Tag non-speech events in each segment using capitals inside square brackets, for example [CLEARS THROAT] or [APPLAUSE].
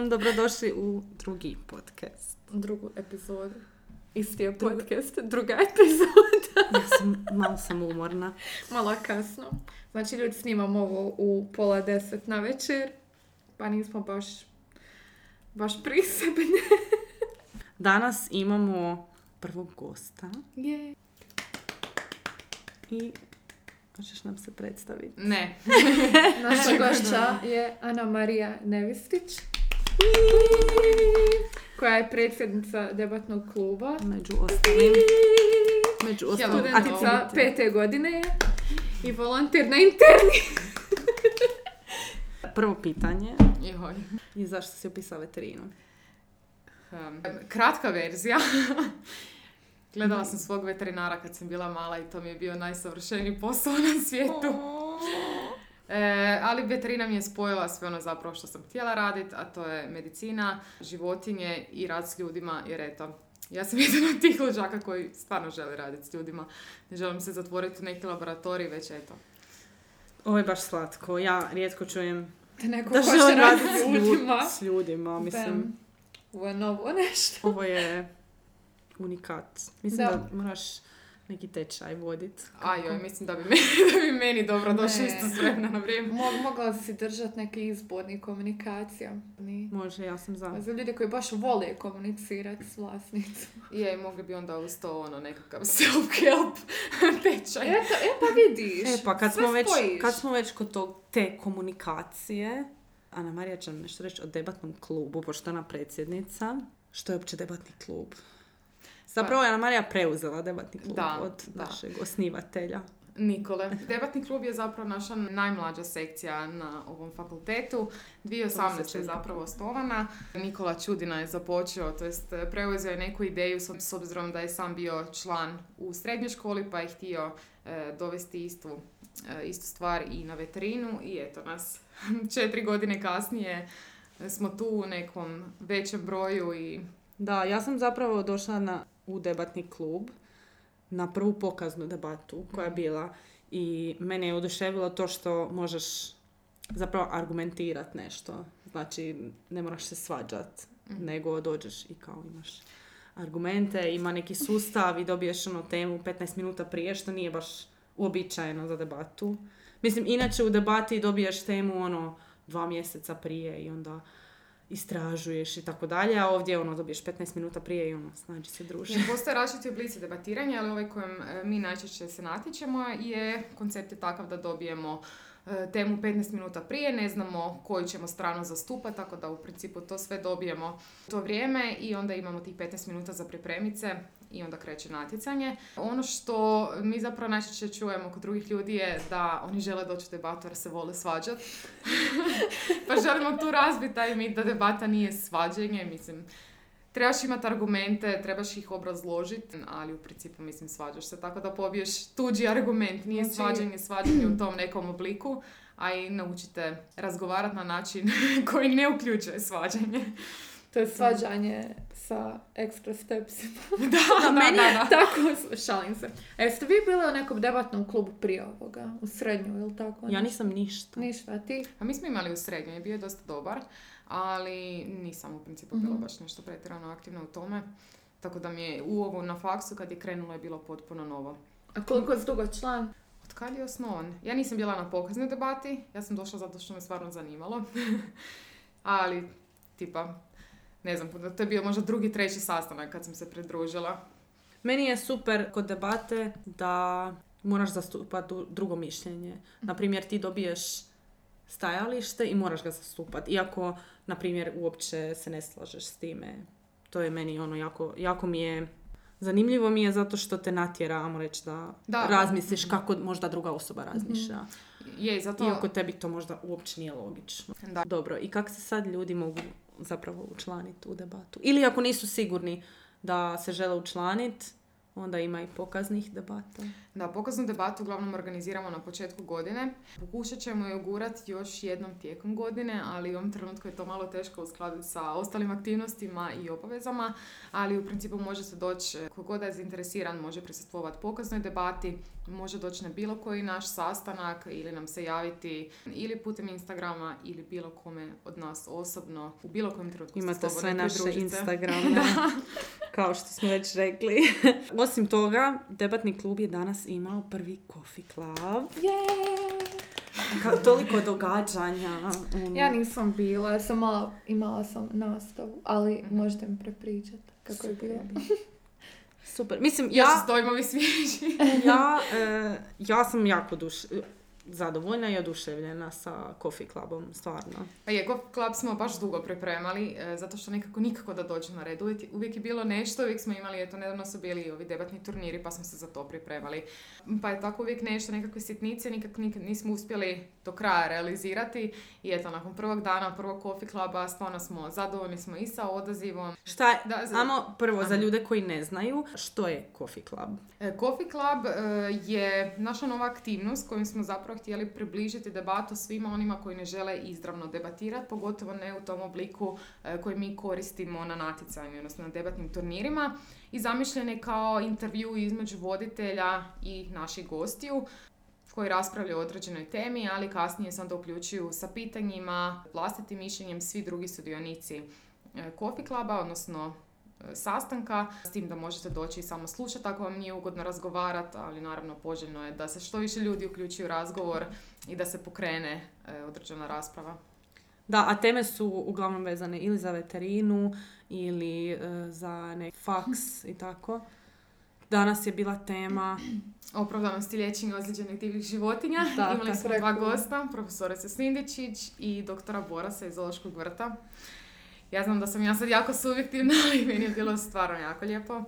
alaikum, dobrodošli u drugi podcast. Drugu epizodu. Isti je podcast, druga epizoda. [LAUGHS] Ja sam, malo sam umorna. Malo kasno. Znači ljudi snimamo ovo u pola deset na večer, pa nismo baš, baš prisebne. [LAUGHS] Danas imamo prvog gosta Je. i hoćeš nam se predstaviti. Ne. [LAUGHS] Naša gošća je Ana Marija Nevistić, koja je predsjednica debatnog kluba. Među ostalim, među ostalim Studentica pete godine je i volonter na interni. [LAUGHS] Prvo pitanje Joj. je zašto si upisala veterinu? Um, kratka verzija. [LAUGHS] Gledala sam svog veterinara kad sam bila mala i to mi je bio najsavršeniji posao na svijetu. E, ali veterina mi je spojila sve ono zapravo što sam htjela raditi, a to je medicina, životinje i rad s ljudima, jer eto, ja sam [LAUGHS] jedan od tih luđaka koji stvarno želi raditi s ljudima. Ne želim se zatvoriti u neki laboratorij, već eto. Ovo je baš slatko. Ja rijetko čujem Da neko da želim raditi s ljudima. S ljudima, mislim. Ovo je novo nešto. Ovo je unikat. Mislim da, Da. moraš neki tečaj vodit. A joj, mislim da bi meni, [LAUGHS] da bi meni dobro došlo isto s vremena na vrijeme. Mo- mogla si držati neki izborni komunikacija. Ni. Može, ja sam za. Za ljude koji baš vole komunicirati s vlasnicom. Je, mogli bi onda uz to ono nekakav self-help [LAUGHS] tečaj. Eto, e pa vidiš. E pa kad sve smo, već, spojiš. kad smo već kod tog, te komunikacije, Ana Marija će nam nešto reći o debatnom klubu, pošto je ona predsjednica. Što je uopće debatni klub? Zapravo je Ana Marija preuzela debatni klub Da, od da. našeg osnivatelja. Nikole. [LAUGHS] Debatni klub je zapravo naša najmlađa sekcija na ovom fakultetu. 2018. je zapravo osnovana. Nikola Čudina je započeo, to jest preuzeo je neku ideju s s obzirom da je sam bio član u srednjoj školi pa je htio e, dovesti istu, e, istu stvar i na veterinu i eto nas [LAUGHS] četiri godine kasnije smo tu u nekom većem broju i Da, ja sam zapravo došla na, u debatni klub na prvu pokaznu debatu koja je bila i mene je oduševilo to što možeš zapravo argumentirati nešto. Znači, ne moraš se svađat, nego dođeš i kao imaš argumente, ima neki sustav i dobiješ ono temu 15 minuta prije, što nije baš uobičajeno za debatu. Mislim, inače u debati dobiješ temu ono dva mjeseca prije i onda istražuješ i tako dalje, a ovdje ono dobiješ 15 minuta prije i ono snađi se druži. Postoje različiti oblici debatiranja, ali ovaj kojem e, mi najčešće se natječemo je, koncept je takav da dobijemo e, temu 15 minuta prije, ne znamo koju ćemo stranu zastupati, tako da u principu to sve dobijemo to vrijeme i onda imamo tih 15 minuta za pripremice i onda kreće natjecanje. Ono što mi zapravo najčešće čujemo kod drugih ljudi je da oni žele doći u debatu jer se vole svađati. [LAUGHS] pa želimo tu razbiti taj mit da debata nije svađenje, mislim, trebaš imati argumente, trebaš ih obrazložiti, ali u principu, mislim, svađaš se. Tako da pobiješ tuđi argument, nije Znači- svađanje, svađanje u tom nekom obliku, a i naučite razgovarati na način [LAUGHS] koji ne uključuje svađanje. To je svađanje sa extra stepsima. [LAUGHS] da, da, meni da, je da. [LAUGHS] tako, šalim se. E, jeste vi bili u nekom debatnom klubu prije ovoga? U srednju, ili tako? Ja nisam ništa. Ništa, a ti? A mi smo imali u srednjoj, bio je dosta dobar, ali nisam u principu bila Mhm. baš nešto pretjerano aktivna u tome. Tako da mi je u ovo na faksu kad je krenulo je bilo potpuno novo. A koliko je dugo član? Od kad je osnovan? Ja nisam bila na pokaznoj debati, ja sam došla zato što me stvarno zanimalo. [LAUGHS] Ali, tipa, ne znam, to je bio možda drugi, treći sastanak kad sam se pridružila. Meni je super kod debate da moraš zastupati drugo mišljenje. Naprimjer, ti dobiješ stajalište i moraš ga zastupati. Iako, na primjer, uopće se ne slažeš s time. To je meni ono jako, jako mi je zanimljivo mi je zato što te natjera, ajmo reći, da, Da. razmisliš kako možda druga osoba razmišlja. Je, i zato... Iako tebi to možda uopće nije logično. Da. Dobro, i kako se sad ljudi mogu zapravo učlaniti u debatu? Ili ako nisu sigurni da se žele učlaniti, onda ima i pokaznih debata. Da, pokaznu debatu uglavnom organiziramo na početku godine. Pokušat ćemo je ugurati još jednom tijekom godine, ali u ovom trenutku je to malo teško uskladiti sa ostalim aktivnostima i obavezama, ali u principu može se doći, kogod je zainteresiran može prisustvovati pokaznoj debati, može doći na bilo koji naš sastanak ili nam se javiti ili putem Instagrama ili bilo kome od nas osobno u bilo kojem trenutku. Imate sve naše. Instagrame, [LAUGHS] kao što smo već rekli. [LAUGHS] Osim toga, debatni klub je danas imao prvi coffee club. Ka- toliko događanja. ono. Ja nisam bila, ja sam mala, imala sam nastavu, ali možete mi prepričati kako je bilo. [LAUGHS] Super. Mislim, Ja ja, su dojmovi svježi. [LAUGHS] ja, e, ja sam jako duš, zadovoljna i oduševljena sa coffee clubom, stvarno. Pa je, Golf Club smo baš dugo pripremali, e, zato što nekako nikako da dođe na red. Uvijek, uvijek je bilo nešto, uvijek smo imali, eto, nedavno su bili i ovi debatni turniri, pa smo se za to pripremali. Pa je tako uvijek nešto, nekakve sitnice, nikako nikad nismo uspjeli do kraja realizirati. I eto, nakon prvog dana, prvog Coffee Cluba, stvarno smo zadovoljni smo i sa odazivom. Šta je, Da, za- Amo prvo za Aha. ljude koji ne znaju, što je coffee club? E, Coffee Club e, je naša nova aktivnost kojim smo zapravo htjeli približiti debatu svima onima koji ne žele izravno debatirati, pogotovo ne u tom obliku e, koji mi koristimo na natjecanju, odnosno na debatnim turnirima. I zamišljen je kao intervju između voditelja i naših gostiju koji raspravljaju o određenoj temi, ali kasnije se onda uključuju sa pitanjima, vlastitim mišljenjem svi drugi sudionici e, Coffee Cluba, odnosno sastanka, s tim da možete doći i samo slušati ako vam nije ugodno razgovarati, ali naravno poželjno je da se što više ljudi uključi u razgovor i da se pokrene e, određena rasprava. Da, a teme su uglavnom vezane ili za veterinu ili e, za nek faks i tako. Danas je bila tema [CLEARS THROAT] Opravdanosti liječenja ozlijeđenih divljih životinja. Da, Imali smo dva gosta, profesorice Sindičić i doktora Borasa iz Zoološkog vrta. Ja znam da sam ja sad jako subjektivna, [LAUGHS] ali meni je bilo stvarno jako lijepo.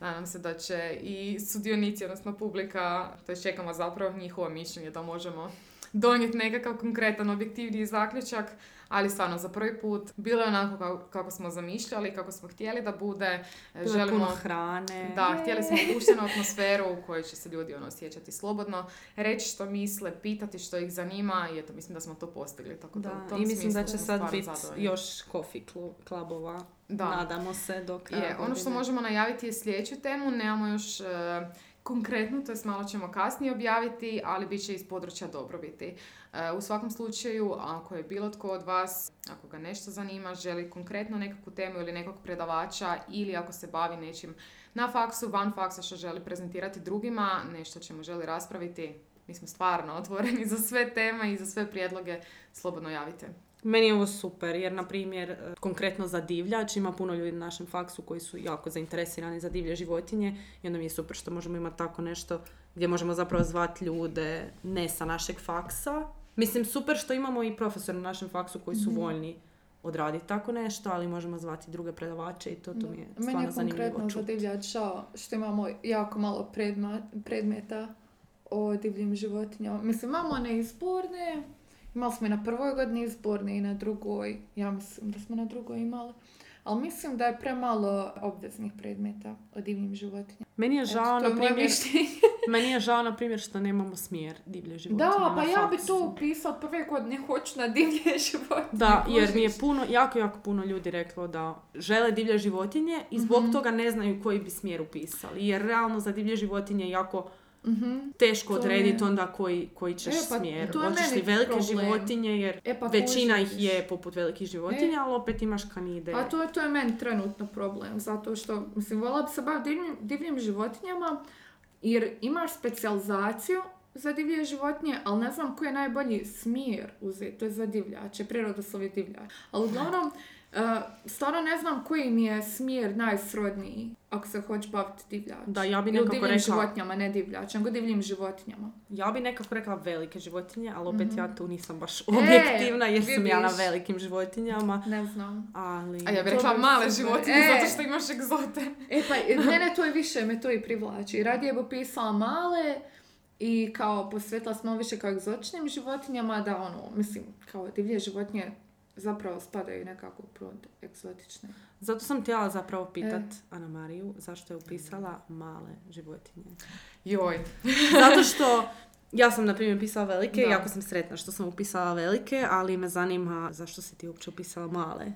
Nadam se da će i sudionici, odnosno publika, to čekamo zapravo njihovo mišljenje da možemo donijeti nekakav konkretan objektivniji zaključak, ali stvarno za prvi put bilo je onako kako, kako smo zamišljali, kako smo htjeli da bude. bilo je puno hrane. Da, htjeli smo opuštenu atmosferu u kojoj će se ljudi ono, osjećati slobodno, reći što misle, pitati što ih zanima i eto, mislim da smo to postigli. Tako da, Da, u tom i mislim da će sad biti još klu- klubova. Da. Nadamo se do kraja Je, ono što možemo najaviti je sljedeću temu, nemamo još konkretnu, to je malo ćemo kasnije objaviti, ali bit će iz područja dobrobiti. E, u svakom slučaju, ako je bilo tko od vas, ako ga nešto zanima, želi konkretno nekakvu temu ili nekog predavača ili ako se bavi nečim na faksu, van faksa što želi prezentirati drugima, nešto ćemo želi raspraviti, mi smo stvarno otvoreni [LAUGHS] za sve teme i za sve prijedloge, slobodno javite. Meni je ovo super, jer, na primjer, e, konkretno za divljač, ima puno ljudi na našem faksu koji su jako zainteresirani za divlje životinje i onda mi je super što možemo imati tako nešto gdje možemo zapravo zvati ljude ne sa našeg faksa. Mislim, super što imamo i profesore na našem faksu koji su voljni odraditi tako nešto, ali možemo zvati druge predavače i to, to mi je Meni stvarno je zanimljivo konkretno za divljač žao što imamo jako malo predma- predmeta o divljim životinjama. Mislim, imamo one izborne, imali smo i na prvoj godini izborne i na drugoj, ja mislim da smo na drugoj imali. Ali mislim da je premalo obveznih predmeta o divljim životinjama. Meni je žao, na primjer, meni je žao, na primjer, što nemamo smjer divlje životinje Da, pa ja bi to upisao prve godine, hoću na divlje [LAUGHS] životinje. Da, jer mi je puno, jako, jako puno ljudi reklo da žele divlje životinje i zbog Mhm. toga ne znaju koji bi smjer upisali. Jer realno za divlje životinje je jako Mhm. teško odrediti je- onda koji, koji ćeš E, pa smjer. Hoćeš li velike problem. životinje, jer E, pa većina ih je poput velikih životinja, ali opet imaš kanide. Pa to, je- to je meni trenutno problem, zato što, mislim, voljela bi se baviti divljim, divljim životinjama, jer imaš specijalizaciju za divlje životinje, ali ne znam koji je najbolji smjer uzeti, to je za divljače, prirodoslovi divljač. Ali uglavnom, stvarno ne znam koji mi je smjer najsrodniji ako se hoće baviti divljač. Da, ja bi nekako divljim rekla, životinjama, ne divljač, nego divljim životinjama. ja bi nekako rekla velike životinje, ali opet ja tu nisam baš E, objektivna jer sam ja na velikim životinjama. Ne znam. Ali... A ja bih rekla male super. životinje, E. zato što imaš egzote. E pa, mene to je više, me to i privlači. Radije bi pisala male i kao posvetila smo više kao egzotičnim životinjama, da ono, mislim, kao divlje životinje zapravo spadaju nekako pod egzotične. Zato sam htjela zapravo pitat E. Ana Mariju zašto je upisala male životinje. Joj. [LAUGHS] Zato što ja sam, na primjer, pisala velike, Da. jako sam sretna što sam upisala velike, ali me zanima zašto si ti uopće upisala male.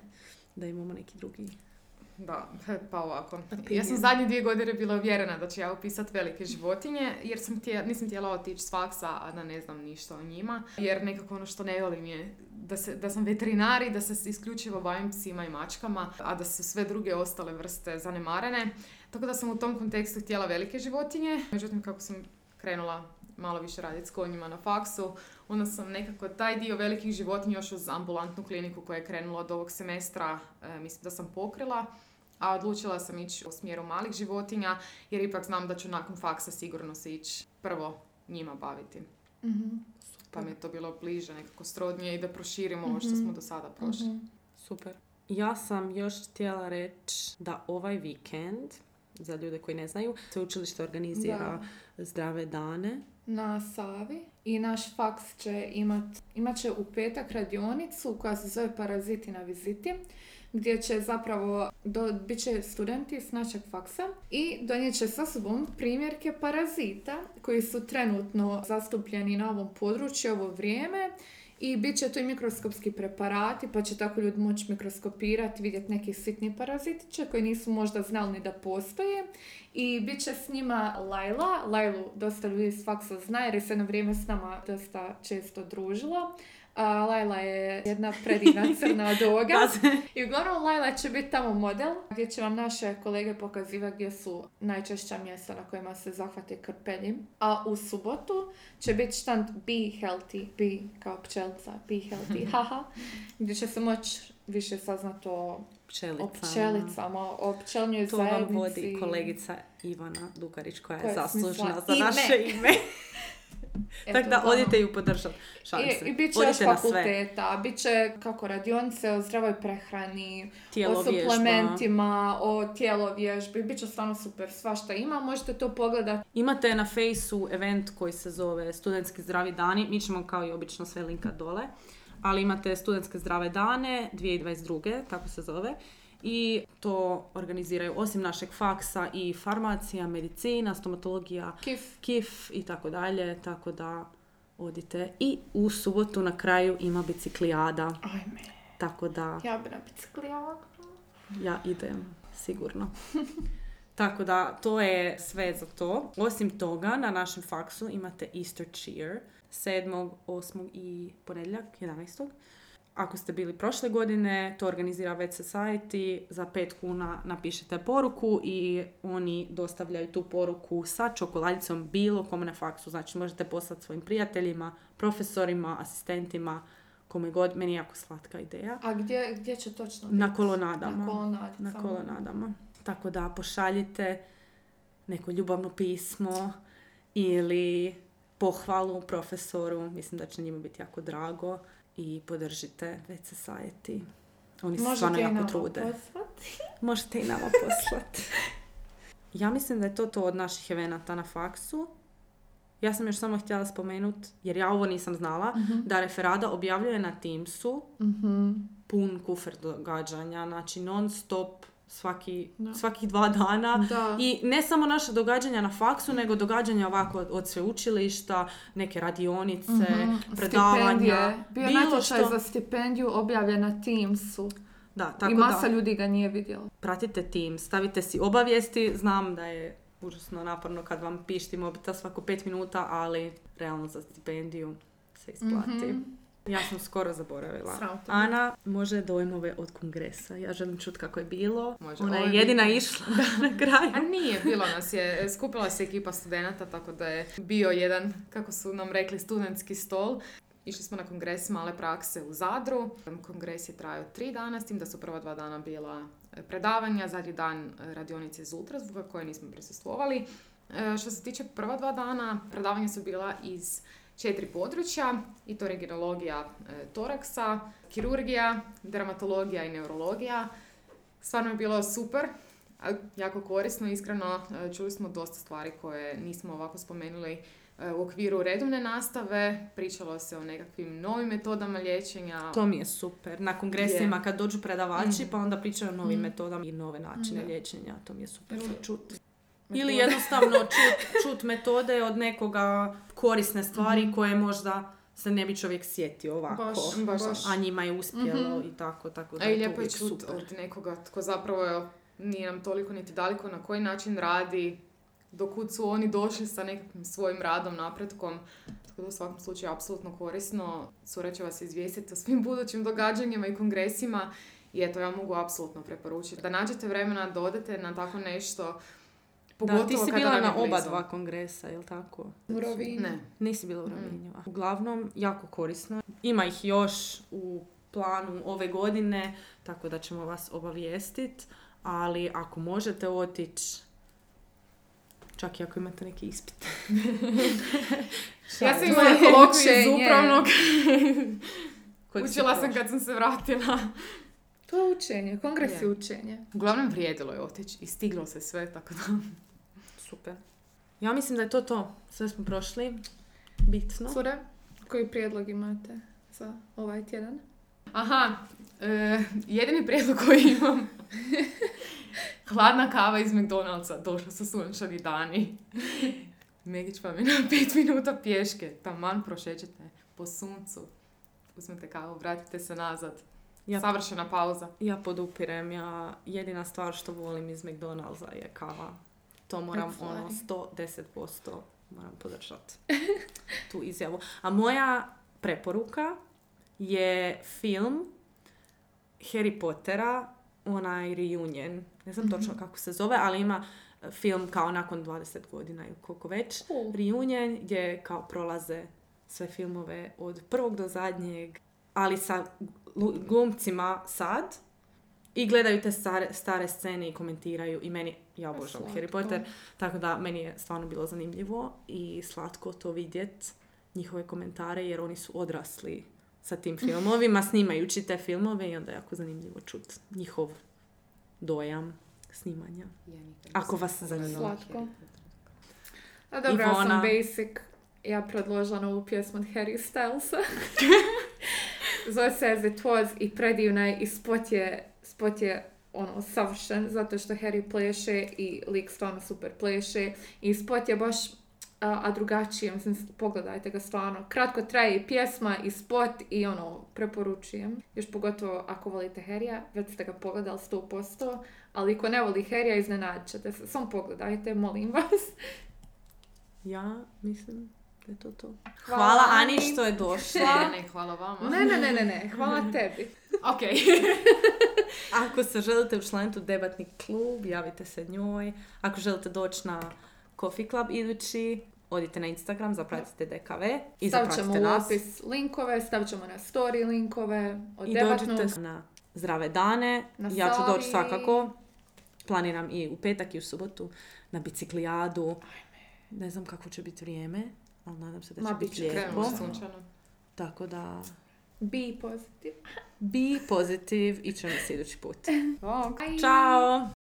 Da imamo neki drugi. Da, [LAUGHS] pa ovako. Opinion. Ja sam zadnje dvije godine bila uvjerena da ću ja upisat velike životinje, jer sam htjela, nisam htjela otići s faksa, a da ne znam ništa o njima. Jer nekako ono što ne volim je da, se, da sam veterinar i da se isključivo bavim psima i mačkama, a da su sve druge ostale vrste zanemarene. Tako da sam u tom kontekstu htjela velike životinje. Međutim, kako sam krenula malo više raditi s konjima na faksu, onda sam nekako taj dio velikih životinja još uz ambulantnu kliniku koja je krenula od ovog semestra, e, mislim da sam pokrila, a odlučila sam ići u smjeru malih životinja, jer ipak znam da ću nakon faksa sigurno se ići prvo njima baviti. Mhm. Pa mi je to bilo bliže, nekako srodnije i da proširimo ovo što smo do sada prošli. Mhm. Super. Ja sam još htjela reći da ovaj vikend, za ljude koji ne znaju, sveučilište organizira zdrave dane. Na Savi i naš faks će imat, imat će u petak radionicu koja se zove Paraziti na viziti gdje će zapravo, do, bit će studenti s našeg faksa i donijet će sa sobom primjerke parazita koji su trenutno zastupljeni na ovom području ovo vrijeme i bit će tu i mikroskopski preparati, pa će tako ljudi moći mikroskopirati, vidjeti neki sitni parazitiće koji nisu možda znali ni da postoje. I bit će s njima Laila. Lailu dosta ljudi iz faksa zna jer je se na vrijeme s nama dosta često družila. A, Laila je jedna predivna crna [LAUGHS] doga. I uglavnom Laila će biti tamo model gdje će vam naše kolege pokazivati gdje su najčešća mjesta na kojima se zahvate krpelji. A u subotu će biti štand Be Healthy, Be kao pčelca, Be Healthy, [LAUGHS] haha, gdje će se moći više saznati o, Pčelicama. o pčelicama, o pčelnjoj To vam zajednici. vodi kolegica Ivana Dukarić koja je zaslužna za ime. naše ime. [LAUGHS] Eto, Tako da odite ju podržati. I, I bit će Odite fakulteta, bit će kako radionice o zdravoj prehrani, o suplementima, o tijelovježbi, bit će stvarno super, svašta ima, možete to pogledati. Imate na fejsu event koji se zove Studentski zdravi dani. Mi ćemo kao i obično sve linkat dole. Ali imate Studentske zdrave dane 2022. tako se zove. I to organiziraju osim našeg faksa i farmacija, medicina, stomatologija, Kif. kif i tako dalje. Tako da odite. I u subotu na kraju ima biciklijada. Ajme, Tako da ja bi na bicikli ovako. ja idem, sigurno. [LAUGHS] Tako da, to je sve za to. Osim toga, na našem faksu imate Easter Cheer 7., 8. i ponedjeljak, 11. Ako ste bili prošle godine, to organizira Vet Society, za 5 kuna napišete poruku i oni dostavljaju tu poruku sa čokoladicom bilo kome na faksu. Znači možete poslati svojim prijateljima, profesorima, asistentima, kome god. Meni je jako slatka ideja. A gdje, gdje će točno Na biti? kolonadama. Na. Na kolonadama. Tako da pošaljite neko ljubavno pismo ili pohvalu profesoru. Mislim da će njima biti jako drago. I podržite Već Society. Oni se stvarno jako trude. poslati. [LAUGHS] Možete i nama [LAUGHS] poslati. ja mislim da je to to od naših evenata na faksu. Ja sam još samo htjela spomenuti, jer ja ovo nisam znala, da Referada objavljuje na Teamsu Mhm. pun kufer događanja, znači non stop svaki, Da. svakih dva dana. Da. I ne samo naše događanja na faksu, nego događanja ovako od, od sveučilišta, neke radionice, Mhm. predavanja. Stipendije. Bio bilo natječaj što. za stipendiju objavljen na Teamsu. Da, tako I masa da, ljudi ga nije vidjela. pratite tim, stavite si obavijesti, znam da je užasno naporno kad vam pišti mobitel svako pet minuta, ali realno za stipendiju se isplati. Mhm. Ja sam skoro zaboravila. Sram te Ana može dojmove od kongresa. Ja želim čuti kako je bilo. Može. Ona je je jedina bitno. išla [LAUGHS] na kraju. A nije, bilo nas je, skupila se ekipa studenata, tako da je bio jedan, kako su nam rekli, studentski stol. Išli smo na kongres male prakse u Zadru. Kongres je trajao tri dana, s tim da su prva dva dana bila e, predavanja, zadnji dan e, radionice iz ultrazvuka koje nismo prisustvovali. E, Što se tiče prva dva dana, predavanja su bila iz četiri područja, i to regionologija e, toraksa, kirurgija, dermatologija i neurologija. Stvarno je bilo super, jako korisno, iskreno e, čuli smo dosta stvari koje nismo ovako spomenuli e, u okviru redovne nastave, pričalo se o nekakvim novim metodama liječenja. To mi je super. Na kongresima kad dođu predavači Mm. pa onda pričaju o novim Mm. metodama i nove načine Da. liječenja. To mi je super Ili- za čut. Metode. Ili jednostavno [LAUGHS] čut, čut metode od nekoga korisne stvari Mhm. koje možda se ne bi čovjek sjetio ovako. Baš, Baš. A njima je uspjelo Mhm. i tako, tako da A i lijepo je čut super. od nekoga tko zapravo je, nije nam toliko niti daleko na koji način radi, dokud su oni došli sa nekakvim svojim radom, napretkom. Tako da u svakom slučaju je apsolutno korisno. Sura će vas izvijestiti o svim budućim događanjima i kongresima. I eto, ja mogu apsolutno preporučiti da nađete vremena da odete na tako nešto. Pogotovo Da, ti si kada bila na oba dva kongresa, jel tako? U Rovinju. Ne. Nisi bila u Mm. Rovinju. a. Uglavnom, jako korisno. Ima ih još u planu ove godine, tako da ćemo vas obavijestiti. Ali ako možete otići, čak i ako imate neki ispit. [LAUGHS] Ja sam imala je kolokviju iz upravnog. [LAUGHS] Učila sam kad sam se vratila. To je učenje, kongres Je. je učenje. Uglavnom vrijedilo je otići i stiglo se sve, tako da... Super. Ja mislim da je to to. Sve smo prošli. Bitno. Cure, koji prijedlog imate za ovaj tjedan? Aha, e, jedini prijedlog koji imam. [LAUGHS] Hladna kava iz McDonald'sa, došla su sunčani dani. Megić vam je na pet minuta pješke, taman prošećete po suncu. Uzmete kavu, vratite se nazad. Ja, Savršena pauza. ja podupirem. Ja, jedina stvar što volim iz McDonald'sa je kava. To moram ono 110% moram podržati. tu izjavu. A moja preporuka je film Harry Pottera, onaj reunion. Ne znam točno kako se zove, ali ima e, film kao nakon 20 godina ili koliko već. Cool. Reunion gdje kao prolaze sve filmove od prvog do zadnjeg, ali sa glu- glumcima sad i gledaju te stare, stare scene i komentiraju i meni, ja obožavam. Harry Potter, tako da meni je stvarno bilo zanimljivo i slatko to vidjet, njihove komentare, jer oni su odrasli sa tim [LAUGHS] filmovima, snimajući te filmove i onda je jako zanimljivo čut njihov dojam snimanja. Ako vas zanima. Slatko. A dobro, ja sam Ivona. basic. Ja predložila novu pjesmu od Harry Stylesa. [LAUGHS] Zove se As It Was i predivna je i spot je, spot je ono, savršen, zato što Harry pleše i lik stvarno super pleše i spot je baš a, a drugačije, mislim, pogledajte ga stvarno. Kratko traje i pjesma i spot i ono, preporučujem. Još pogotovo ako volite Harrya, već ste ga pogledali 100%, ali ko ne voli Harrya, iznenadit ćete se. Samo pogledajte, molim vas. Ja mislim da je to to. Hvala, Hvala Ani Ani. što je došla. Ne, ne, hvala vama. Ne, ne, ne, ne, ne, hvala [LAUGHS] tebi. Ok. [LAUGHS] [LAUGHS] Ako se želite učlaniti u debatni klub, javite se njoj. Ako želite doći na Coffee Club idući, odite na Instagram, zapratite DKV i Stavit ćemo nas. opis linkove, stavit ćemo na story linkove od I debatnog. dođite na zdrave dane. Na ja ću doći svakako. Planiram i u petak i u subotu na biciklijadu. Ne znam kako će biti vrijeme, ali nadam se da Ma, će bit biti lijepo. Tako da, Be positive. be positive i ćemo se idući put. [LAUGHS] Bog. Ćao!